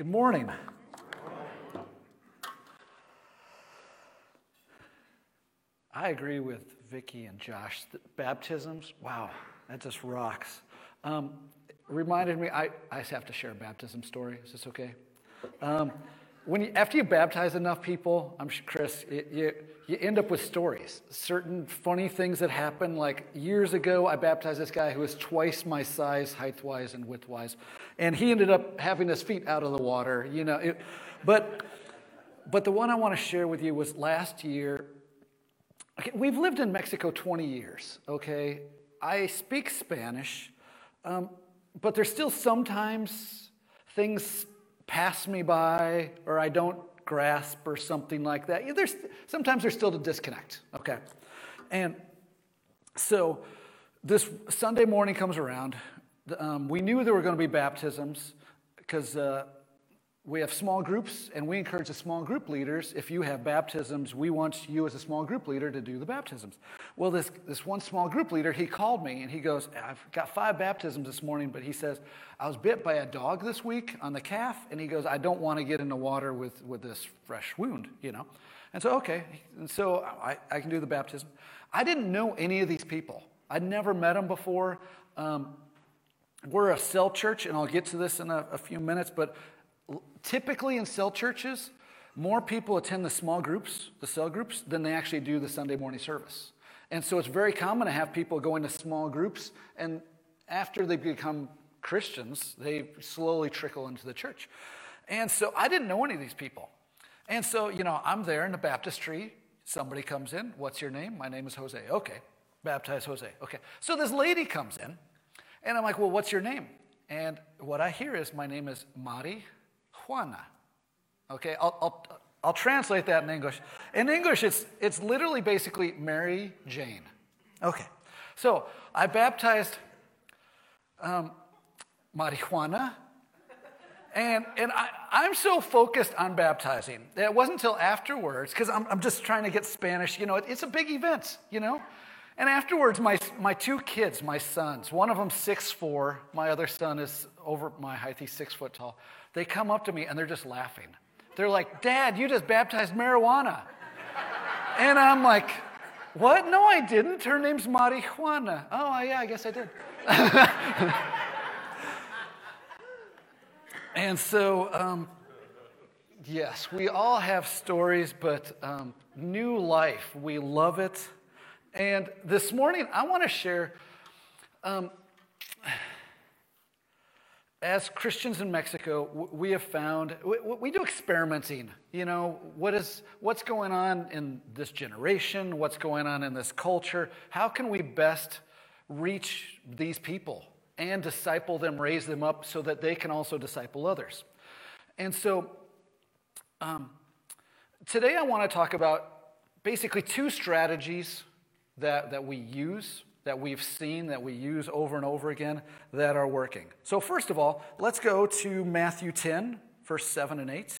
Good morning. I agree with Vicki and Josh baptisms, wow, that just rocks. Um, reminded me, I, I have to share a baptism story. Is this okay? Um, when you, after you baptize enough people, I'm sure, Chris, it, you, you end up with stories. Certain funny things that happen. Like years ago, I baptized this guy who was twice my size, height wise and width wise, and he ended up having his feet out of the water. You know, it, but but the one I want to share with you was last year. Okay, we've lived in Mexico 20 years. Okay, I speak Spanish, um, but there's still sometimes things pass me by or I don't grasp or something like that. Yeah, There's, sometimes there's still a disconnect, okay? And so this Sunday morning comes around. Um, we knew there were going to be baptisms because uh, we have small groups, and we encourage the small group leaders. If you have baptisms, we want you as a small group leader to do the baptisms. Well, this, this one small group leader, he called me and he goes, I've got five baptisms this morning, but he says, I was bit by a dog this week on the calf, and he goes, I don't want to get in the water with, with this fresh wound, you know? And so, okay, and so I, I can do the baptism. I didn't know any of these people, I'd never met them before. Um, we're a cell church, and I'll get to this in a, a few minutes, but typically in cell churches, more people attend the small groups, the cell groups, than they actually do the Sunday morning service. And so it's very common to have people go into small groups, and after they become Christians, they slowly trickle into the church. And so I didn't know any of these people. And so, you know, I'm there in the baptistry. Somebody comes in. What's your name? My name is Jose. Okay. Baptize Jose. Okay. So this lady comes in, and I'm like, well, what's your name? And what I hear is, my name is Mari Juana. Okay, I'll, I'll, I'll translate that in English. In English, it's, it's literally basically Mary Jane. Okay, so I baptized um, marijuana, and, and I, I'm so focused on baptizing that it wasn't until afterwards, because I'm, I'm just trying to get Spanish, you know, it, it's a big event, you know? And afterwards, my, my two kids, my sons, one of them six four, my other son is over my height, he's six foot tall. They come up to me and they're just laughing. They're like, Dad, you just baptized marijuana. and I'm like, What? No, I didn't. Her name's Marijuana. Oh, yeah, I guess I did. and so, um, yes, we all have stories, but um, new life, we love it. And this morning, I want to share. Um, as Christians in Mexico, we have found we, do experimenting. You know, what is what's going on in this generation? What's going on in this culture? How can we best reach these people and disciple them, raise them up, so that they can also disciple others? And so, um, today I want to talk about basically two strategies that, that we use that we've seen, that we use over and over again, that are working. So, first of all, let's go to Matthew 10, verse 7 and 8.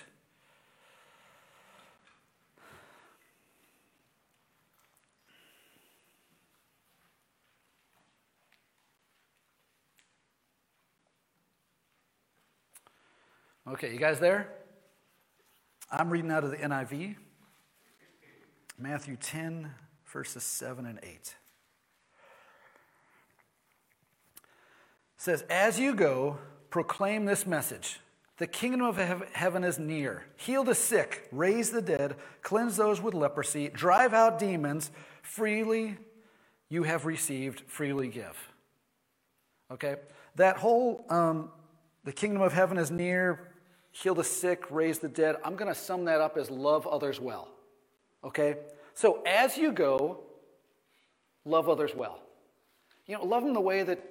Okay, you guys there? I'm reading out of the NIV. Matthew 10, verses 7 and 8. Says, As you go, proclaim this message The kingdom of heaven is near. Heal the sick, raise the dead, cleanse those with leprosy, drive out demons. Freely you have received, freely give. Okay? That whole, um, the kingdom of heaven is near, heal the sick, raise the dead. I'm going to sum that up as love others well. Okay? So as you go, love others well. You know, love them the way that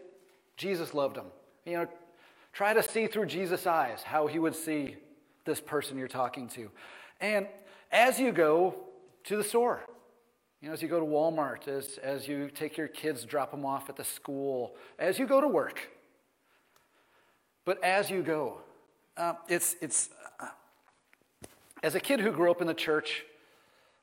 Jesus loved them. You know, try to see through Jesus' eyes how he would see this person you're talking to. And as you go to the store, you know, as you go to Walmart, as, as you take your kids, drop them off at the school, as you go to work, but as you go, uh, it's, it's uh, as a kid who grew up in the church,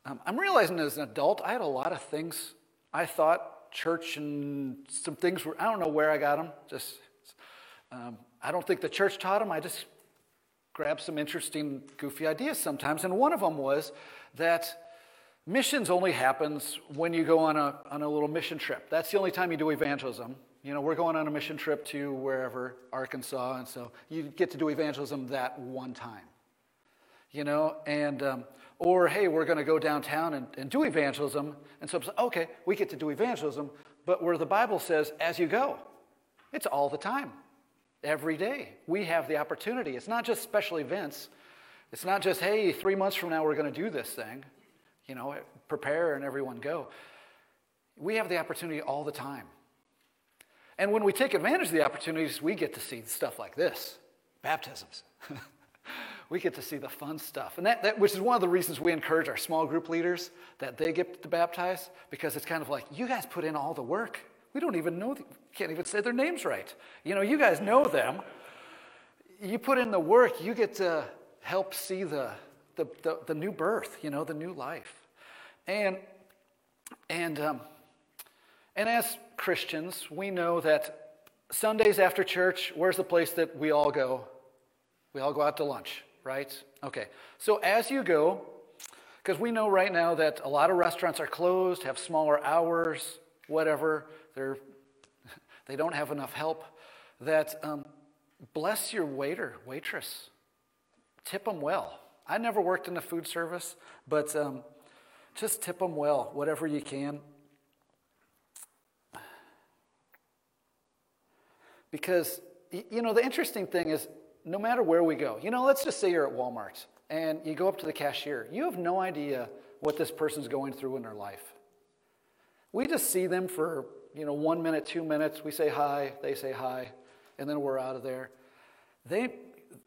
um, I'm realizing as an adult, I had a lot of things I thought church and some things were, I don't know where I got them. Just, um, I don't think the church taught them. I just grab some interesting, goofy ideas sometimes. And one of them was that missions only happens when you go on a, on a little mission trip. That's the only time you do evangelism. You know, we're going on a mission trip to wherever, Arkansas, and so you get to do evangelism that one time. You know, and, um, or hey, we're going to go downtown and, and do evangelism. And so, okay, we get to do evangelism, but where the Bible says, as you go, it's all the time, every day. We have the opportunity. It's not just special events. It's not just, hey, three months from now we're going to do this thing. You know, prepare and everyone go. We have the opportunity all the time. And when we take advantage of the opportunities, we get to see stuff like this baptisms. we get to see the fun stuff. And that, that, which is one of the reasons we encourage our small group leaders that they get to baptize, because it's kind of like, you guys put in all the work. We don't even know, can't even say their names right. You know, you guys know them. You put in the work, you get to help see the, the, the, the new birth, you know, the new life. And, and, um, and as Christians, we know that Sundays after church, where's the place that we all go? We all go out to lunch, right? Okay. So as you go, because we know right now that a lot of restaurants are closed, have smaller hours, whatever, they're, they don't have enough help, that um, bless your waiter, waitress. Tip them well. I never worked in the food service, but um, just tip them well, whatever you can. Because, you know, the interesting thing is no matter where we go, you know, let's just say you're at Walmart and you go up to the cashier, you have no idea what this person's going through in their life. We just see them for, you know, one minute, two minutes. We say hi, they say hi, and then we're out of there. They,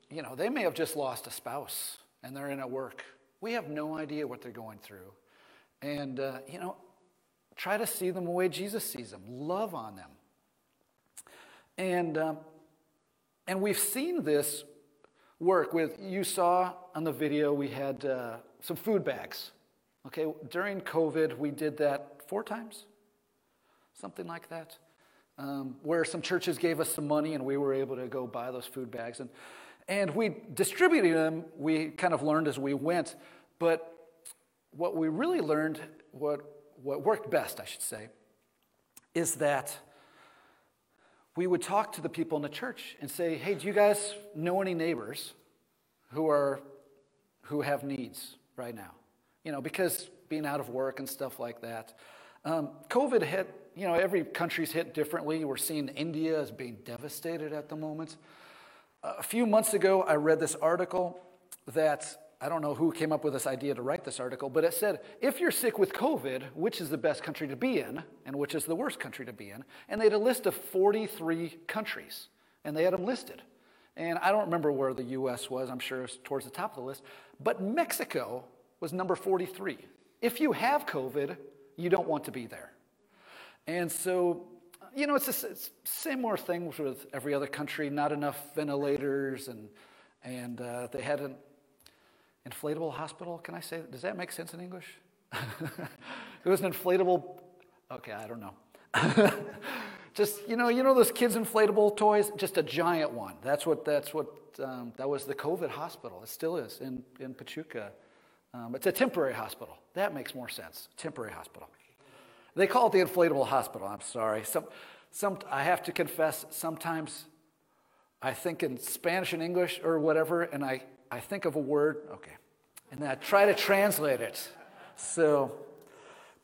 you know, they may have just lost a spouse and they're in at work. We have no idea what they're going through. And, uh, you know, try to see them the way Jesus sees them, love on them. And, um, and we've seen this work with, you saw on the video, we had uh, some food bags. Okay, during COVID, we did that four times, something like that, um, where some churches gave us some money and we were able to go buy those food bags. And, and we distributed them, we kind of learned as we went. But what we really learned, what, what worked best, I should say, is that we would talk to the people in the church and say, hey, do you guys know any neighbors who are who have needs right now? You know, because being out of work and stuff like that. Um, COVID hit, you know, every country's hit differently. We're seeing India as being devastated at the moment. A few months ago, I read this article that I don't know who came up with this idea to write this article, but it said if you're sick with COVID, which is the best country to be in and which is the worst country to be in? And they had a list of 43 countries, and they had them listed. And I don't remember where the US was, I'm sure it's towards the top of the list, but Mexico was number 43. If you have COVID, you don't want to be there. And so, you know, it's the more thing with every other country, not enough ventilators, and, and uh, they hadn't inflatable hospital. Can I say, does that make sense in English? it was an inflatable, okay, I don't know. just, you know, you know those kids' inflatable toys? Just a giant one. That's what, that's what, um, that was the COVID hospital. It still is in, in Pachuca. Um, it's a temporary hospital. That makes more sense. Temporary hospital. They call it the inflatable hospital. I'm sorry. Some, some, I have to confess, sometimes I think in Spanish and English or whatever, and I, I think of a word, okay, and then I try to translate it. So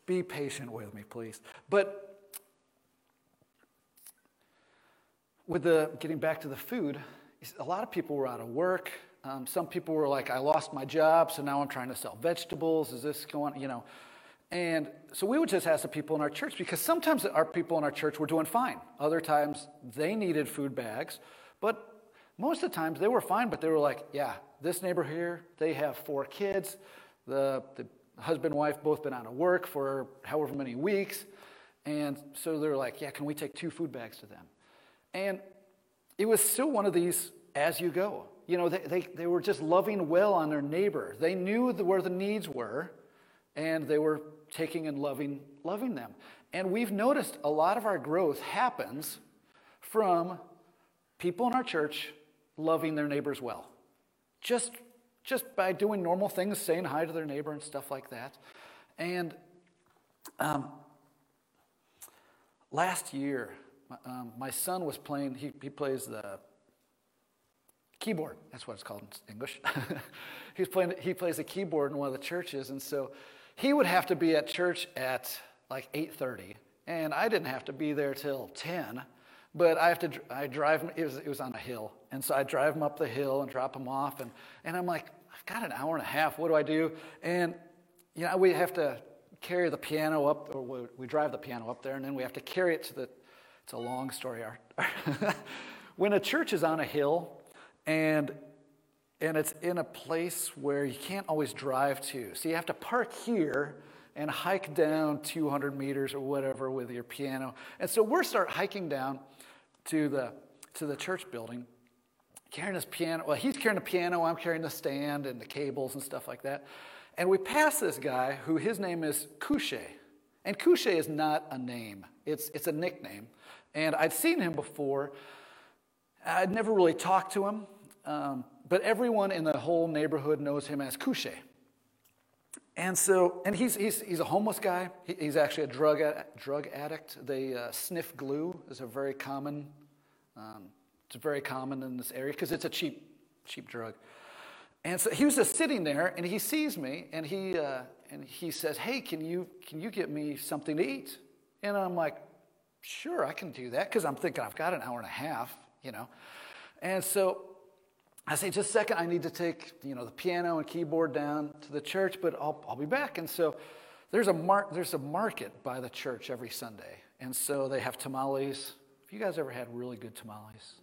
be patient with me, please. But with the getting back to the food, a lot of people were out of work. Um, some people were like, I lost my job, so now I'm trying to sell vegetables. Is this going, you know? And so we would just ask the people in our church because sometimes our people in our church were doing fine. Other times they needed food bags, but most of the times they were fine, but they were like, yeah, this neighbor here, they have four kids. The, the husband and wife both been out of work for however many weeks. And so they're like, yeah, can we take two food bags to them? And it was still one of these as you go. You know, they, they, they were just loving well on their neighbor. They knew the, where the needs were, and they were taking and loving, loving them. And we've noticed a lot of our growth happens from people in our church loving their neighbors well just, just by doing normal things, saying hi to their neighbor and stuff like that. And um, last year, um, my son was playing, he, he plays the keyboard. That's what it's called in English. He's playing, he plays the keyboard in one of the churches. And so he would have to be at church at like 8.30. And I didn't have to be there till 10. But I have to, I drive it was, it was on a hill. And so I drive them up the hill and drop them off. And, and I'm like, I've got an hour and a half. What do I do? And, you know, we have to carry the piano up, or we, we drive the piano up there, and then we have to carry it to the, it's a long story. when a church is on a hill and, and it's in a place where you can't always drive to, so you have to park here and hike down 200 meters or whatever with your piano. And so we're start hiking down to the, to the church building, carrying his piano. Well, he's carrying the piano, I'm carrying the stand and the cables and stuff like that. And we pass this guy who his name is Couche. And Couche is not a name, it's, it's a nickname. And I'd seen him before. I'd never really talked to him, um, but everyone in the whole neighborhood knows him as Couche. And so, and he's, he's, he's a homeless guy. He, he's actually a drug, drug addict. They uh, sniff glue is a very common, um, it's very common in this area because it's a cheap, cheap drug. And so he was just sitting there and he sees me and he, uh, and he says, hey, can you, can you get me something to eat? And I'm like, sure, I can do that because I'm thinking I've got an hour and a half, you know. And so I say, just a second, I need to take, you know, the piano and keyboard down to the church, but I'll, I'll be back. And so there's a, mar- there's a market by the church every Sunday. And so they have tamales. Have you guys ever had really good tamales?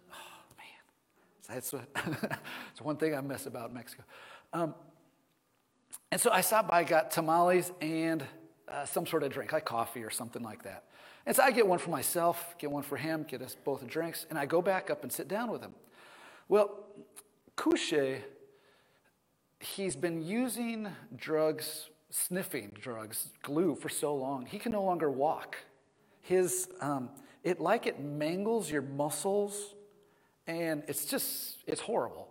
That's, what, that's one thing I miss about Mexico. Um, and so I stopped by, got tamales and uh, some sort of drink, like coffee or something like that. And so I get one for myself, get one for him, get us both drinks, and I go back up and sit down with him. Well, Couche, he's been using drugs, sniffing drugs, glue for so long, he can no longer walk. His, um, it like it mangles your muscles, and it's just, it's horrible.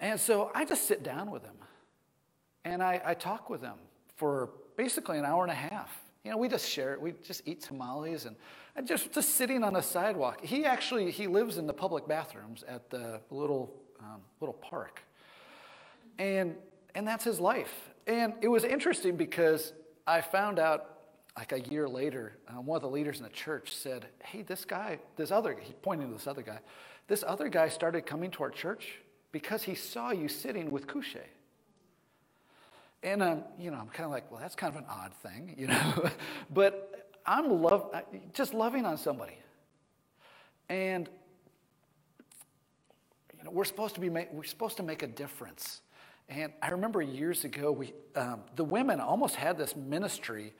And so I just sit down with him, and I, I talk with him for basically an hour and a half. You know, we just share, we just eat tamales and, and just, just sitting on the sidewalk. He actually, he lives in the public bathrooms at the little um, little park. And, and that's his life. And it was interesting because I found out like a year later, uh, one of the leaders in the church said, Hey, this guy, this other, he pointed to this other guy, this other guy started coming to our church because he saw you sitting with Couche. And, um, you know, I'm kind of like, well, that's kind of an odd thing, you know. but I'm love, just loving on somebody. And you know, we're supposed to be make, we're supposed to make a difference. And I remember years ago, we, um, the women almost had this ministry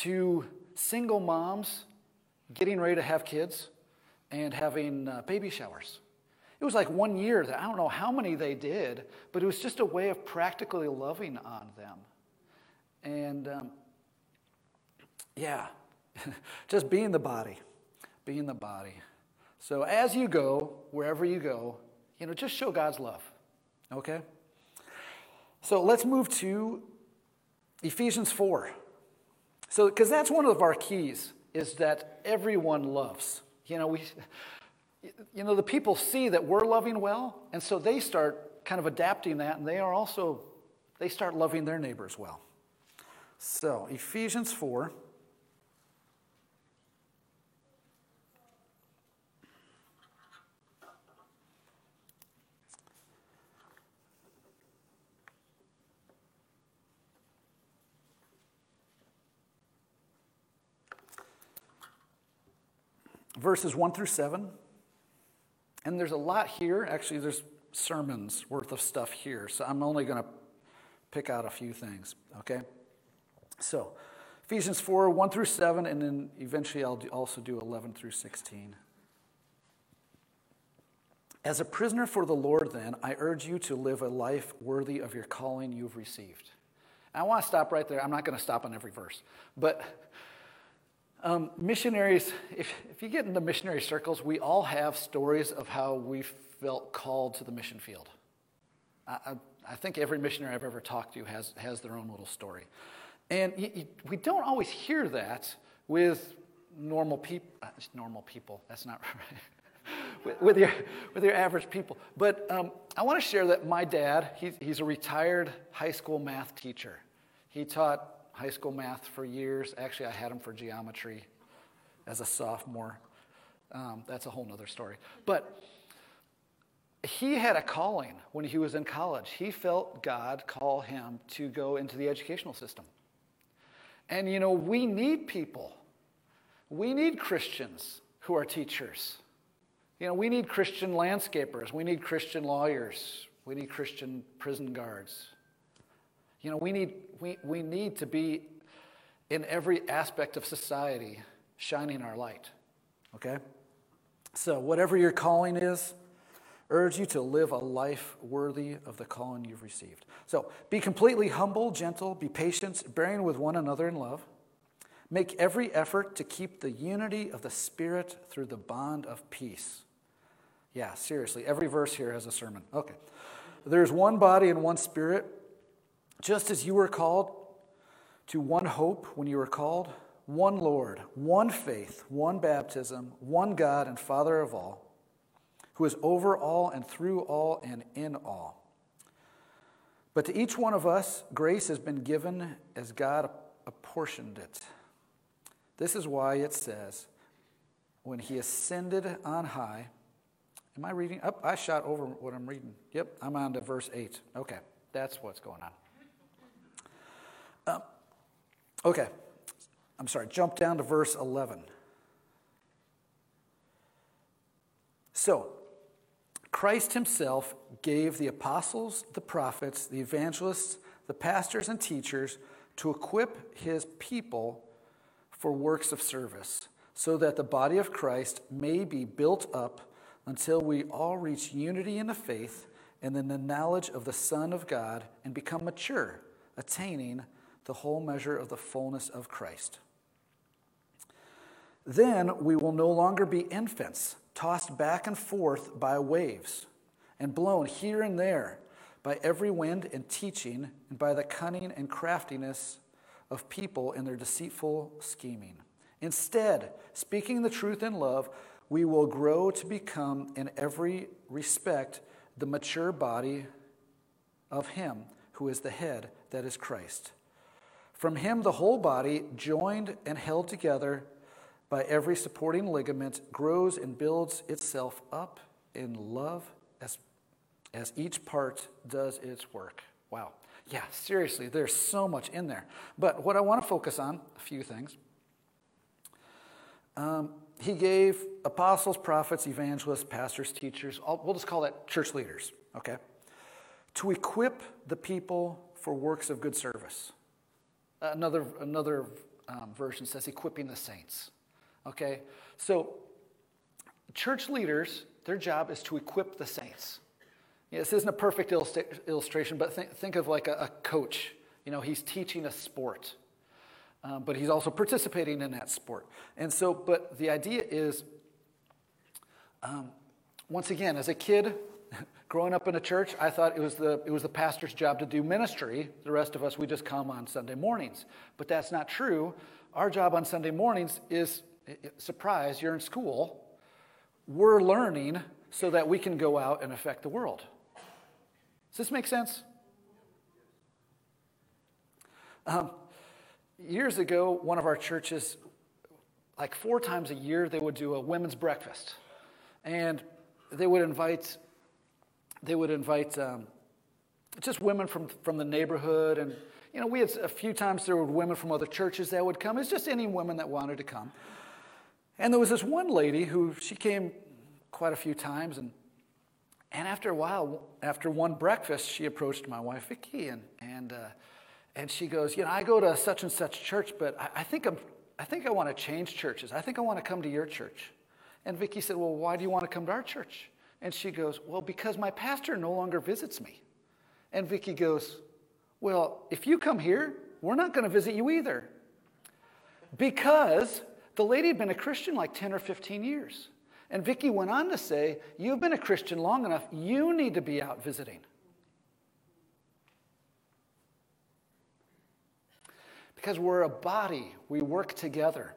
to single moms getting ready to have kids and having uh, baby showers. It was like one year that I don't know how many they did, but it was just a way of practically loving on them. And um, yeah, just being the body, being the body. So as you go, wherever you go, you know, just show God's love. Okay? So let's move to Ephesians 4. So, because that's one of our keys, is that everyone loves. You know, we, you know, the people see that we're loving well, and so they start kind of adapting that, and they are also, they start loving their neighbors well. So, Ephesians 4. Verses 1 through 7. And there's a lot here. Actually, there's sermons worth of stuff here. So I'm only going to pick out a few things, okay? So, Ephesians 4, 1 through 7, and then eventually I'll also do 11 through 16. As a prisoner for the Lord, then, I urge you to live a life worthy of your calling you've received. I want to stop right there. I'm not going to stop on every verse. But um, missionaries, if, if you get into missionary circles, we all have stories of how we felt called to the mission field. I, I, I think every missionary I've ever talked to has, has their own little story. And you, you, we don't always hear that with normal people. Uh, normal people, that's not right. with, with, your, with your average people. But um, I want to share that my dad, he, he's a retired high school math teacher. He taught high school math for years. Actually, I had him for geometry as a sophomore. Um, that's a whole other story. But he had a calling when he was in college. He felt God call him to go into the educational system. And you know, we need people. We need Christians who are teachers. You know, we need Christian landscapers. We need Christian lawyers. We need Christian prison guards. You know, we need, we, we need to be in every aspect of society shining our light. Okay? So, whatever your calling is, urge you to live a life worthy of the calling you've received. So, be completely humble, gentle, be patient, bearing with one another in love. Make every effort to keep the unity of the Spirit through the bond of peace. Yeah, seriously, every verse here has a sermon. Okay. There's one body and one Spirit, just as you were called to one hope when you were called, one Lord, one faith, one baptism, one God and Father of all, who is over all and through all and in all. But to each one of us, grace has been given as God apportioned it. This is why it says, when he ascended on high, am I reading? Up, oh, I shot over what I'm reading. Yep, I'm on to verse 8. Okay, that's what's going on. Um, okay, I'm sorry, jump down to verse 11. So, Christ himself gave the apostles, the prophets, the evangelists, the pastors, and teachers to equip his people for works of service, so that the body of Christ may be built up until we all reach unity in the faith and in the knowledge of the Son of God and become mature, attaining the whole measure of the fullness of Christ. Then we will no longer be infants, tossed back and forth by waves, and blown here and there by every wind and teaching, and by the cunning and craftiness of people in their deceitful scheming. Instead, speaking the truth in love, we will grow to become, in every respect, the mature body of Him who is the head, that is Christ. From Him, the whole body, joined and held together by every supporting ligament, grows and builds itself up in love as, as each part does its work. Wow. Yeah, seriously, there's so much in there. But what I want to focus on, a few things. Um, he gave apostles, prophets, evangelists, pastors, teachers, all, we'll just call that church leaders, okay? To equip the people for works of good service. Another, another um, version says equipping the saints. Okay? So, church leaders, their job is to equip the saints. Yeah, this isn't a perfect illustration, but think, think of like a, a, coach. You know, he's teaching a sport, um, but he's also participating in that sport. And so, but the idea is, um, once again, as a kid, growing up in a church, I thought it was, the, it was the pastor's job to do ministry. The rest of us, we just come on Sunday mornings. But that's not true. Our job on Sunday mornings is surprise, you're in school. We're learning so that we can go out and affect the world. Does this make sense? Um, years ago, one of our churches, like four times a year, they would do a women's breakfast, and they would invite, they would invite um, just women from from the neighborhood, and you know, we had a few times there were women from other churches that would come. It's just any women that wanted to come. And there was this one lady who she came quite a few times, and and after a while, after one breakfast, she approached my wife Vicki, and and uh, and she goes, you know, I go to such and such church, but I, I think I'm I think I want to change churches. I think I want to come to your church. And Vicki said, well, why do you want to come to our church? And she goes, Well, because my pastor no longer visits me. And Vicki goes, Well, if you come here, we're not going to visit you either. Because the lady had been a Christian like 10 or 15 years. And Vicki went on to say, You've been a Christian long enough, you need to be out visiting. Because we're a body, we work together.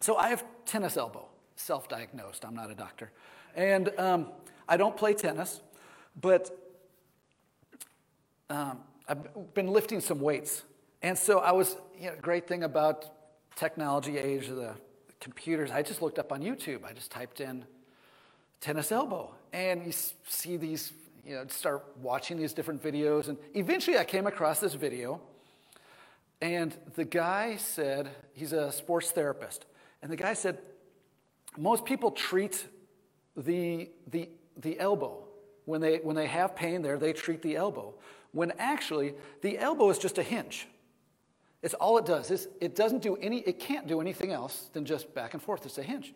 So I have tennis elbow, self diagnosed, I'm not a doctor. And um, I don't play tennis, but um, I've been lifting some weights. And so I was, you know, great thing about technology age of the computers, I just looked up on YouTube. I just typed in tennis elbow. And you see these, you know, start watching these different videos. And eventually I came across this video. And the guy said, he's a sports therapist. And the guy said, most people treat the, the, the elbow. When they, when they have pain there, they treat the elbow. When actually, the elbow is just a hinge. It's all it does. It's, it doesn't do any, it can't do anything else than just back and forth. It's a hinge.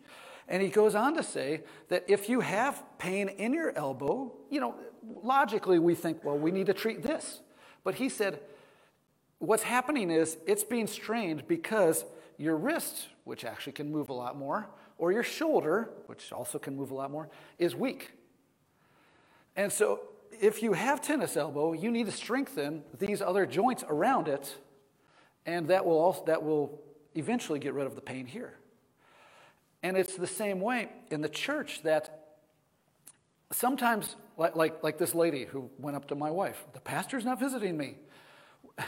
And he goes on to say that if you have pain in your elbow, you know, logically we think, well, we need to treat this. But he said, what's happening is it's being strained because your wrist, which actually can move a lot more, or your shoulder, which also can move a lot more, is weak. And so if you have tennis elbow, you need to strengthen these other joints around it and that will, also, that will eventually get rid of the pain here. And it's the same way in the church that sometimes, like, like, like this lady who went up to my wife, the pastor's not visiting me.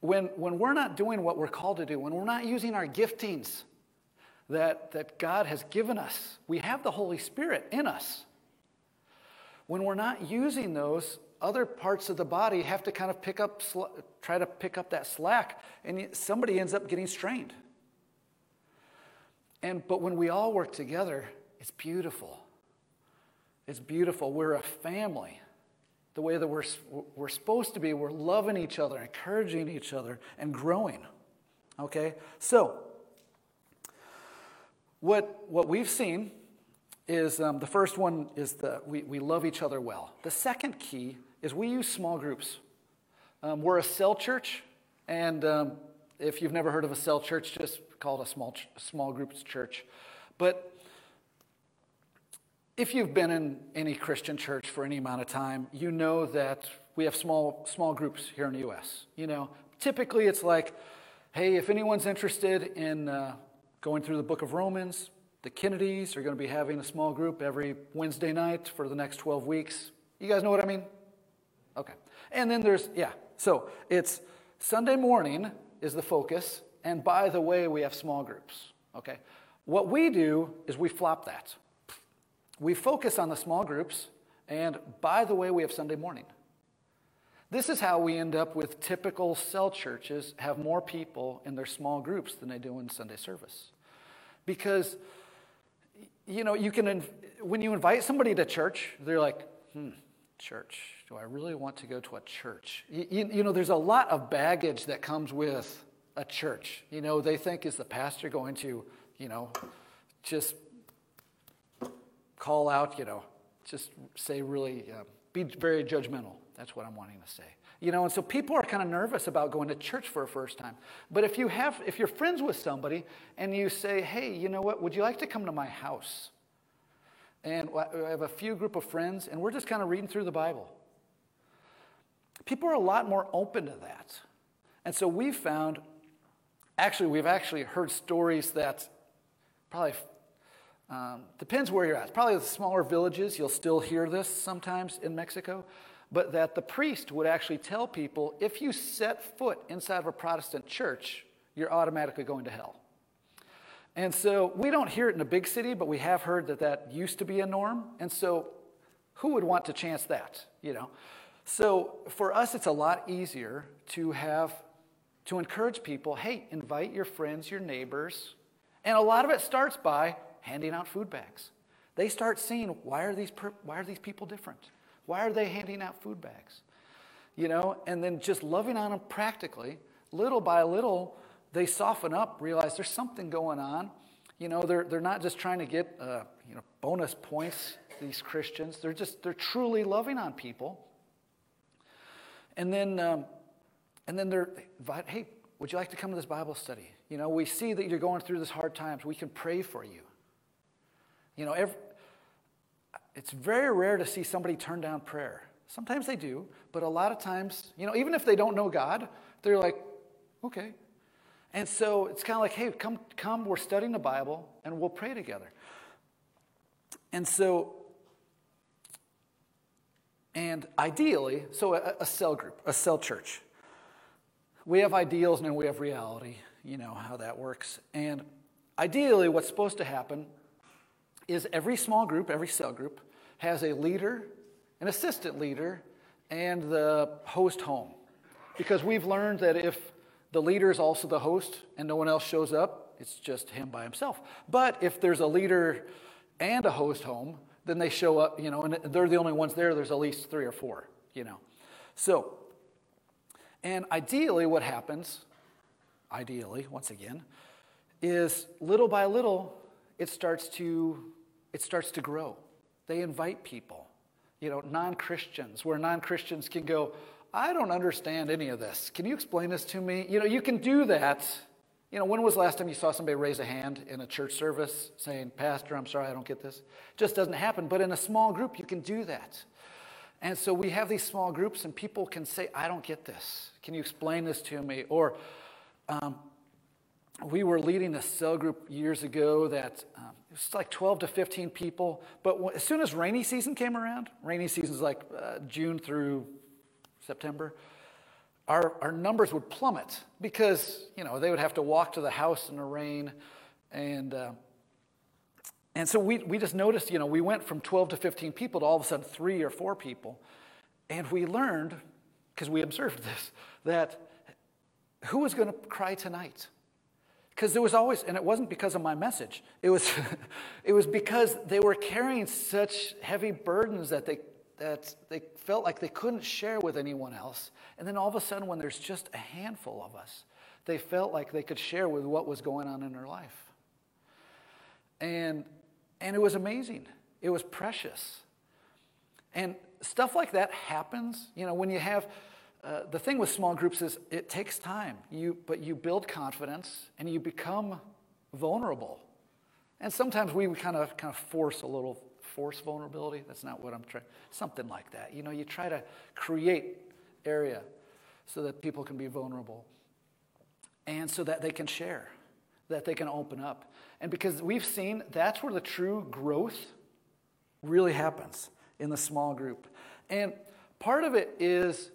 when, when we're not doing what we're called to do, when we're not using our giftings that, that God has given us, we have the Holy Spirit in us. When we're not using those, other parts of the body have to kind of pick up, try to pick up that slack, and somebody ends up getting strained. And, but when we all work together, it's beautiful. It's beautiful. We're a family. The way that we're, we're supposed to be, we're loving each other, encouraging each other, and growing. Okay? So, what, what we've seen is um, the first one is that we, we love each other well. The second key is we use small groups. Um, we're a cell church, and um, if you've never heard of a cell church, just call it a small, small groups church. But if you've been in any Christian church for any amount of time, you know that we have small, small groups here in the U.S. You know, typically it's like, hey, if anyone's interested in uh, going through the book of Romans, the Kennedys are going to be having a small group every Wednesday night for the next 12 weeks. You guys know what I mean? Okay. And then there's, yeah, so it's Sunday morning is the focus. And by the way, we have small groups. Okay. What we do is we flop that. We focus on the small groups. And by the way, we have Sunday morning. This is how we end up with typical cell churches have more people in their small groups than they do in Sunday service. Because, you know, you can, when you invite somebody to church, they're like, hmm, church do I really want to go to a church? You, you, know, there's a lot of baggage that comes with a church. You know, they think, is the pastor going to, you know, just call out, you know, just say really, uh, be very judgmental. That's what I'm wanting to say. You know, and so people are kind of nervous about going to church for a first time. But if you have, if you're friends with somebody and you say, hey, you know what, would you like to come to my house? And I have a few group of friends, and we're just kind of reading through the Bible. People are a lot more open to that. And so we've found, actually, we've actually heard stories that probably um, depends where you're at. Probably the smaller villages, you'll still hear this sometimes in Mexico, but that the priest would actually tell people if you set foot inside of a Protestant church, you're automatically going to hell. And so we don't hear it in a big city, but we have heard that that used to be a norm. And so who would want to chance that, you know? So for us, it's a lot easier to have to encourage people hey, invite your friends, your neighbors. And a lot of it starts by handing out food bags. They start seeing why are these, why are these people different? Why are they handing out food bags? You know, and then just loving on them practically, little by little, they soften up, realize there's something going on. You know, they're, they're not just trying to get uh, you know, bonus points, these Christians. They're just, they're truly loving on people. And then, um, and then they're, hey, would you like to come to this Bible study? You know, we see that you're going through this hard times. We can pray for you. You know, every, it's very rare to see somebody turn down prayer. Sometimes they do, but a lot of times, you know, even if they don't know God, they're like, okay. And so it's kind of like, hey, come, come, we're studying the Bible and we'll pray together. And so, and ideally, so a, a cell group, a cell church. We have ideals and then we have reality. You know how that works. And ideally, what's supposed to happen is every small group, every cell group, has a leader, an assistant leader, and the host home. Because we've learned that if the leader is also the host and no one else shows up, it's just him by himself. But if there's a leader and a host home, then they show up, you know, and they're the only ones there, there's at least three or four, you know. So, and ideally, what happens, ideally, once again, is little by little, it starts to, it starts to grow. They invite people, you know, non Christians, where non Christians can go, I don't understand any of this. Can you explain this to me? You know, you can do that. You know, when was the last time you saw somebody raise a hand in a church service saying, Pastor, I'm sorry, I don't get this? It just doesn't happen. But in a small group, you can do that. And so we have these small groups, and people can say, I don't get this. Can you explain this to me? Or um, we were leading a cell group years ago that um, it was like 12 to 15 people. But as soon as rainy season came around, rainy season is like uh, June through September, our, our numbers would plummet because, you know, they would have to walk to the house in the rain. And, uh, and so we, we just noticed, you know, we went from 12 to 15 people to all of a sudden three or four people. And we learned, because we observed this, that who was going to cry tonight? Because there was always, and it wasn't because of my message, it was, it was because they were carrying such heavy burdens that they, that they felt like they couldn't share with anyone else. And then all of a sudden, when there's just a handful of us, they felt like they could share with what was going on in their life. And, and it was amazing, it was precious. And stuff like that happens, you know, when you have uh, the thing with small groups is it takes time, you, but you build confidence and you become vulnerable. And sometimes we kind of kind of force a little force vulnerability. That's not what I'm trying. Something like that. You know, you try to create area so that people can be vulnerable, and so that they can share, that they can open up. And because we've seen that's where the true growth really happens in the small group. And part of it is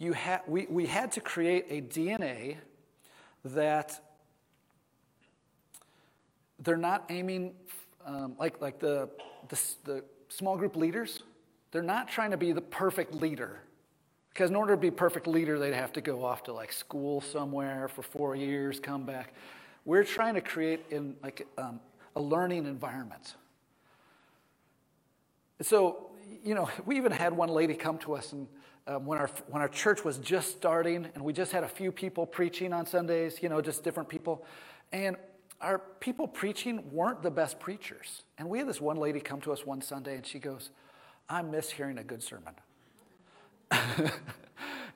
you ha- we, we had to create a DNA that they're not aiming um, like, like the, the, the small group leaders, they're not trying to be the perfect leader. Because in order to be perfect leader, they'd have to go off to like school somewhere for four years, come back. We're trying to create in like um, a learning environment. So, you know, we even had one lady come to us and um, when, our, when our church was just starting and we just had a few people preaching on Sundays, you know, just different people. And our people preaching weren't the best preachers. And we had this one lady come to us one Sunday and she goes, I miss hearing a good sermon.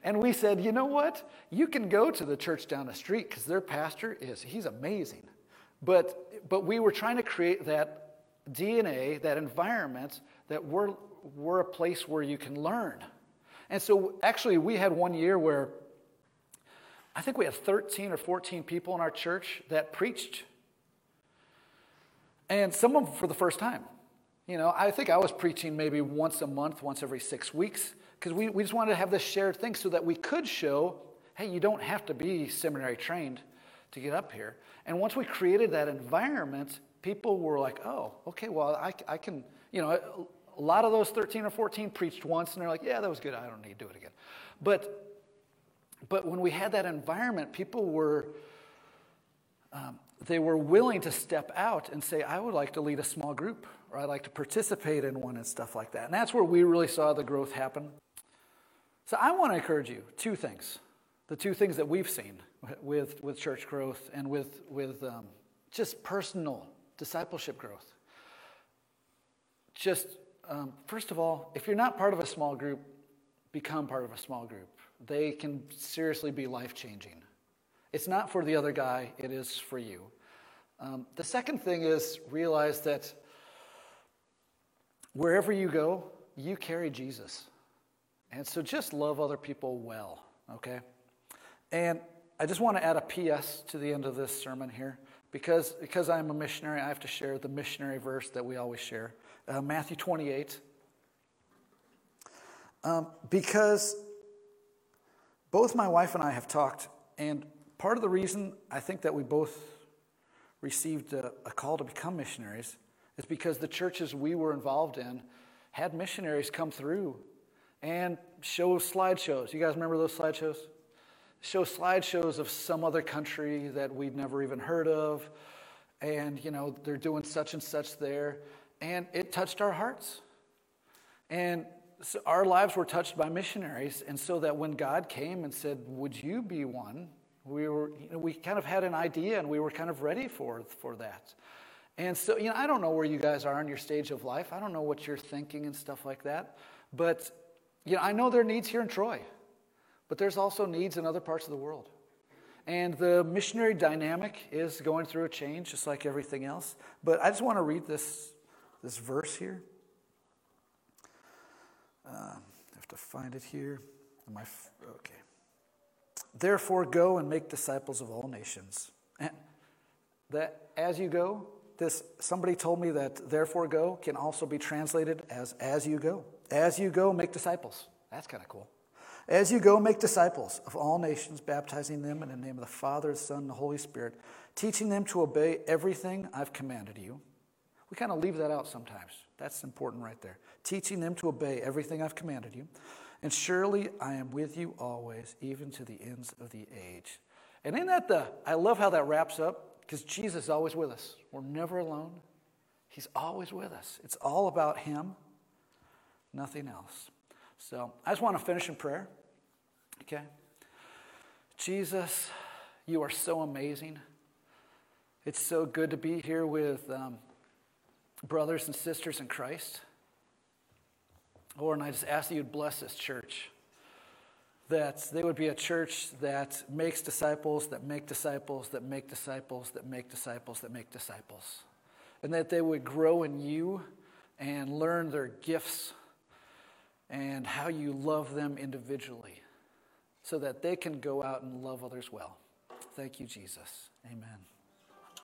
and we said, you know what? You can go to the church down the street because their pastor is, he's amazing. But, but we were trying to create that DNA, that environment that we're, we're a place where you can learn. And so actually, we had one year where I think we had 13 or 14 people in our church that preached. And some of them for the first time. You know, I think I was preaching maybe once a month, once every six weeks, because we, we just wanted to have this shared thing so that we could show hey, you don't have to be seminary trained to get up here. And once we created that environment, people were like, oh, okay, well, I, I can, you know, a lot of those 13 or 14 preached once and they're like, yeah, that was good. I don't need to do it again. But, but when we had that environment, people were, um, they were willing to step out and say, I would like to lead a small group or I'd like to participate in one and stuff like that. And that's where we really saw the growth happen. So I want to encourage you two things. The two things that we've seen with, with church growth and with, with um, just personal discipleship growth. Just um, first of all, if you're not part of a small group, become part of a small group. They can seriously be life changing. It's not for the other guy, it is for you. Um, the second thing is realize that wherever you go, you carry Jesus. And so just love other people well, okay? And I just want to add a PS to the end of this sermon here. Because, because I'm a missionary, I have to share the missionary verse that we always share uh, Matthew 28. Um, because both my wife and I have talked, and part of the reason I think that we both received a, a call to become missionaries is because the churches we were involved in had missionaries come through and show slideshows. You guys remember those slideshows? Show slideshows of some other country that we'd never even heard of, and you know they're doing such and such there, and it touched our hearts. And so our lives were touched by missionaries, and so that when God came and said, "Would you be one?" we were you know, we kind of had an idea, and we were kind of ready for for that. And so you know, I don't know where you guys are in your stage of life. I don't know what you're thinking and stuff like that, but you know, I know there are needs here in Troy, but there's also needs in other parts of the world. And the missionary dynamic is going through a change, just like everything else. But I just want to read this, this verse here. Uh, I have to find it here. Am I f- okay. Therefore, go and make disciples of all nations. And that as you go, this somebody told me that therefore go can also be translated as as you go. As you go, make disciples. That's kind of cool. As you go, make disciples of all nations, baptizing them in the name of the Father, the Son, and the Holy Spirit, teaching them to obey everything I've commanded you. We kind of leave that out sometimes. That's important right there. Teaching them to obey everything I've commanded you. And surely I am with you always, even to the ends of the age. And in that the I love how that wraps up because Jesus is always with us. We're never alone. He's always with us. It's all about him, nothing else. So I just want to finish in prayer. Okay? Jesus, you are so amazing. It's so good to be here with um, brothers and sisters in Christ. Lord, and I just ask that you'd bless this church. That they would be a church that makes disciples, that make disciples, that make disciples, that make disciples, that make disciples. And that they would grow in you and learn their gifts and how you love them individually so that they can go out and love others well. Thank you, Jesus. Amen.